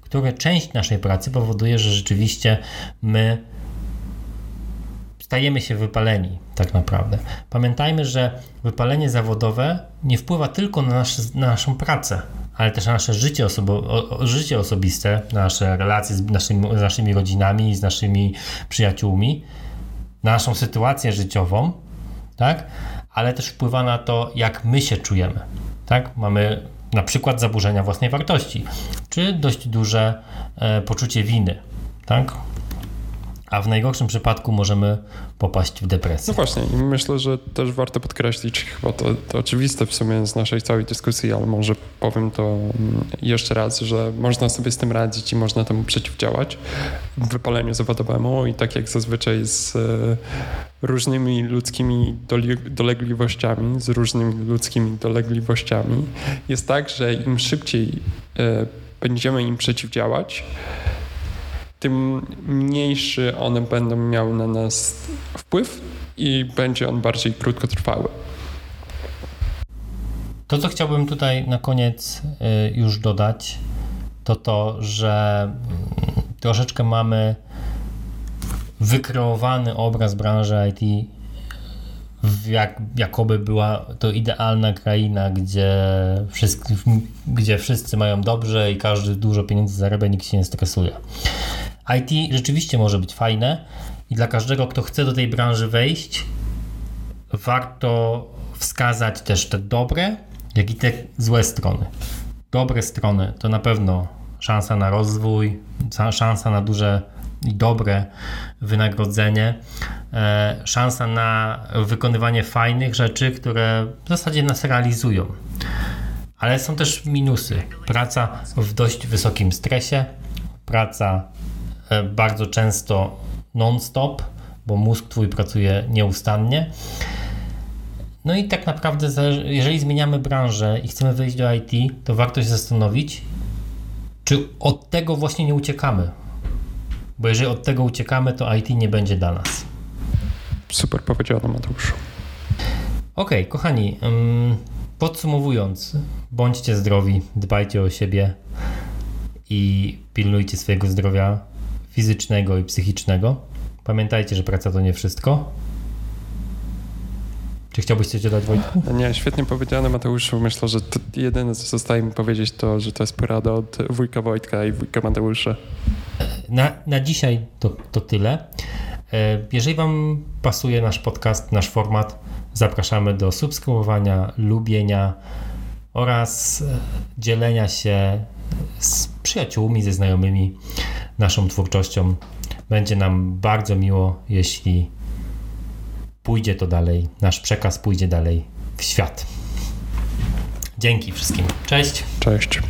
która część naszej pracy powoduje, że rzeczywiście my stajemy się wypaleni, tak naprawdę. Pamiętajmy, że wypalenie zawodowe nie wpływa tylko na, nasze, na naszą pracę, ale też na nasze życie, osobo, życie osobiste, nasze relacje z naszymi, z naszymi rodzinami, z naszymi przyjaciółmi, na naszą sytuację życiową, tak? ale też wpływa na to, jak my się czujemy. Tak? Mamy na przykład zaburzenia własnej wartości, czy dość duże e, poczucie winy. Tak? A w najgorszym przypadku możemy popaść w depresję. No właśnie i myślę, że też warto podkreślić, chyba to, to oczywiste w sumie z naszej całej dyskusji, ale może powiem to mm, jeszcze raz, że można sobie z tym radzić i można temu przeciwdziałać w wypaleniu zawodowemu i tak jak zazwyczaj z e, różnymi ludzkimi dolegliwościami, z różnymi ludzkimi dolegliwościami jest tak, że im szybciej e, będziemy im przeciwdziałać, tym mniejszy one będą miały na nas wpływ i będzie on bardziej krótkotrwały. To, co chciałbym tutaj na koniec y, już dodać, to to, że mm, troszeczkę mamy wykreowany obraz branży IT, jak, jakoby była to idealna kraina, gdzie wszyscy, gdzie wszyscy mają dobrze i każdy dużo pieniędzy zarabia, nikt się nie stresuje. IT rzeczywiście może być fajne i dla każdego, kto chce do tej branży wejść, warto wskazać też te dobre, jak i te złe strony. Dobre strony to na pewno szansa na rozwój, szansa na duże i dobre wynagrodzenie, e, szansa na wykonywanie fajnych rzeczy, które w zasadzie nas realizują. Ale są też minusy. Praca w dość wysokim stresie, praca bardzo często non-stop, bo mózg twój pracuje nieustannie. No i tak naprawdę, jeżeli zmieniamy branżę i chcemy wejść do IT, to warto się zastanowić, czy od tego właśnie nie uciekamy. Bo jeżeli od tego uciekamy, to IT nie będzie dla nas. Super powiedziane, Mateusz. Okej, okay, kochani, podsumowując, bądźcie zdrowi, dbajcie o siebie i pilnujcie swojego zdrowia fizycznego i psychicznego. Pamiętajcie, że praca to nie wszystko. Czy chciałbyś coś dodać, Wojtku? Nie, świetnie powiedziane, Mateuszu. Myślę, że to jedyne, co zostaje mi powiedzieć, to, że to jest porada od wujka Wojtka i wujka Mateusza. Na, na dzisiaj to, to tyle. E, jeżeli Wam pasuje nasz podcast, nasz format, zapraszamy do subskrybowania, lubienia oraz dzielenia się z przyjaciółmi, ze znajomymi naszą twórczością. Będzie nam bardzo miło, jeśli pójdzie to dalej, nasz przekaz pójdzie dalej w świat. Dzięki wszystkim. Cześć. Cześć.